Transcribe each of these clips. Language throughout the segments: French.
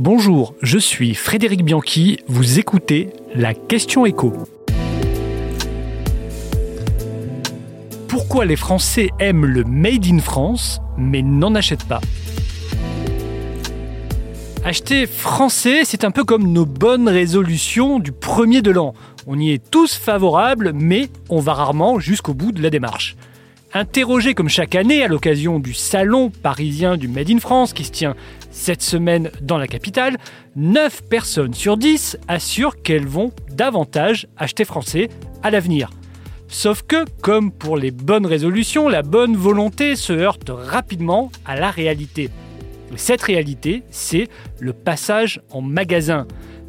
Bonjour, je suis Frédéric Bianchi, vous écoutez la question écho. Pourquoi les Français aiment le Made in France mais n'en achètent pas? Acheter français, c'est un peu comme nos bonnes résolutions du premier de l'an. On y est tous favorables, mais on va rarement jusqu'au bout de la démarche. Interrogé comme chaque année à l'occasion du salon parisien du Made in France qui se tient cette semaine dans la capitale, 9 personnes sur 10 assurent qu'elles vont davantage acheter français à l'avenir. Sauf que, comme pour les bonnes résolutions, la bonne volonté se heurte rapidement à la réalité. Cette réalité, c'est le passage en magasin.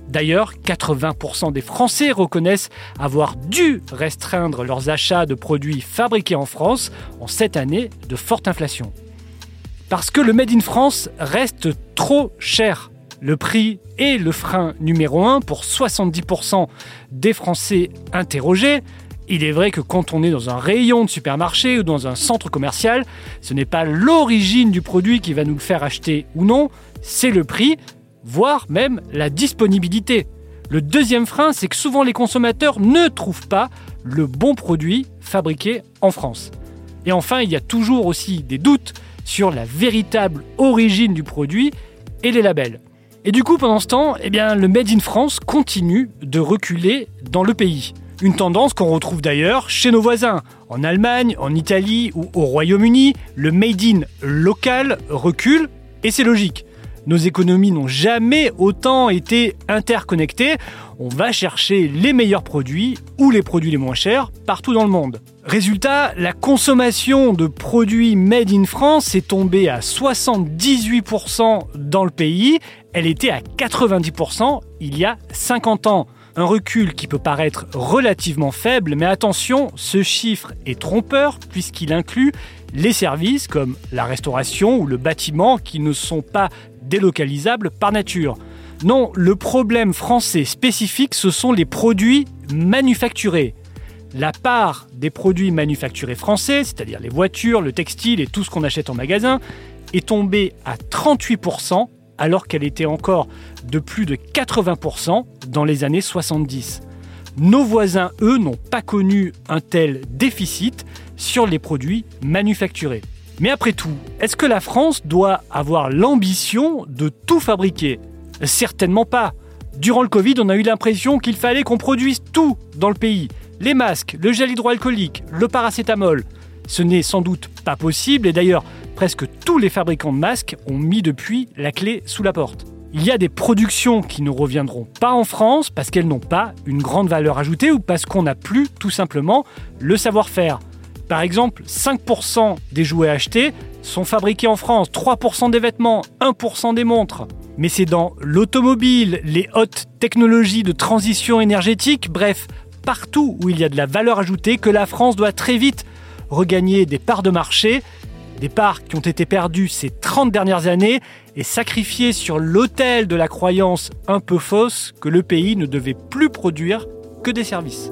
D'ailleurs, 80% des Français reconnaissent avoir dû restreindre leurs achats de produits fabriqués en France en cette année de forte inflation. Parce que le Made in France reste trop cher. Le prix est le frein numéro un pour 70% des Français interrogés. Il est vrai que quand on est dans un rayon de supermarché ou dans un centre commercial, ce n'est pas l'origine du produit qui va nous le faire acheter ou non, c'est le prix, voire même la disponibilité. Le deuxième frein, c'est que souvent les consommateurs ne trouvent pas le bon produit fabriqué en France. Et enfin, il y a toujours aussi des doutes sur la véritable origine du produit et les labels. Et du coup, pendant ce temps, eh le Made in France continue de reculer dans le pays. Une tendance qu'on retrouve d'ailleurs chez nos voisins. En Allemagne, en Italie ou au Royaume-Uni, le Made in local recule et c'est logique. Nos économies n'ont jamais autant été interconnectées. On va chercher les meilleurs produits ou les produits les moins chers partout dans le monde. Résultat, la consommation de produits made in France est tombée à 78% dans le pays. Elle était à 90% il y a 50 ans. Un recul qui peut paraître relativement faible, mais attention, ce chiffre est trompeur puisqu'il inclut les services comme la restauration ou le bâtiment qui ne sont pas délocalisables par nature. Non, le problème français spécifique, ce sont les produits manufacturés. La part des produits manufacturés français, c'est-à-dire les voitures, le textile et tout ce qu'on achète en magasin, est tombée à 38% alors qu'elle était encore de plus de 80% dans les années 70. Nos voisins, eux, n'ont pas connu un tel déficit sur les produits manufacturés. Mais après tout, est-ce que la France doit avoir l'ambition de tout fabriquer? Certainement pas. Durant le Covid, on a eu l'impression qu'il fallait qu'on produise tout dans le pays. Les masques, le gel hydroalcoolique, le paracétamol. Ce n'est sans doute pas possible et d'ailleurs, presque tous les fabricants de masques ont mis depuis la clé sous la porte. Il y a des productions qui ne reviendront pas en France parce qu'elles n'ont pas une grande valeur ajoutée ou parce qu'on n'a plus tout simplement le savoir-faire. Par exemple, 5% des jouets achetés sont fabriqués en France, 3% des vêtements, 1% des montres. Mais c'est dans l'automobile, les hautes technologies de transition énergétique, bref, partout où il y a de la valeur ajoutée que la France doit très vite regagner des parts de marché des parts qui ont été perdues ces 30 dernières années et sacrifiées sur l'autel de la croyance un peu fausse que le pays ne devait plus produire que des services.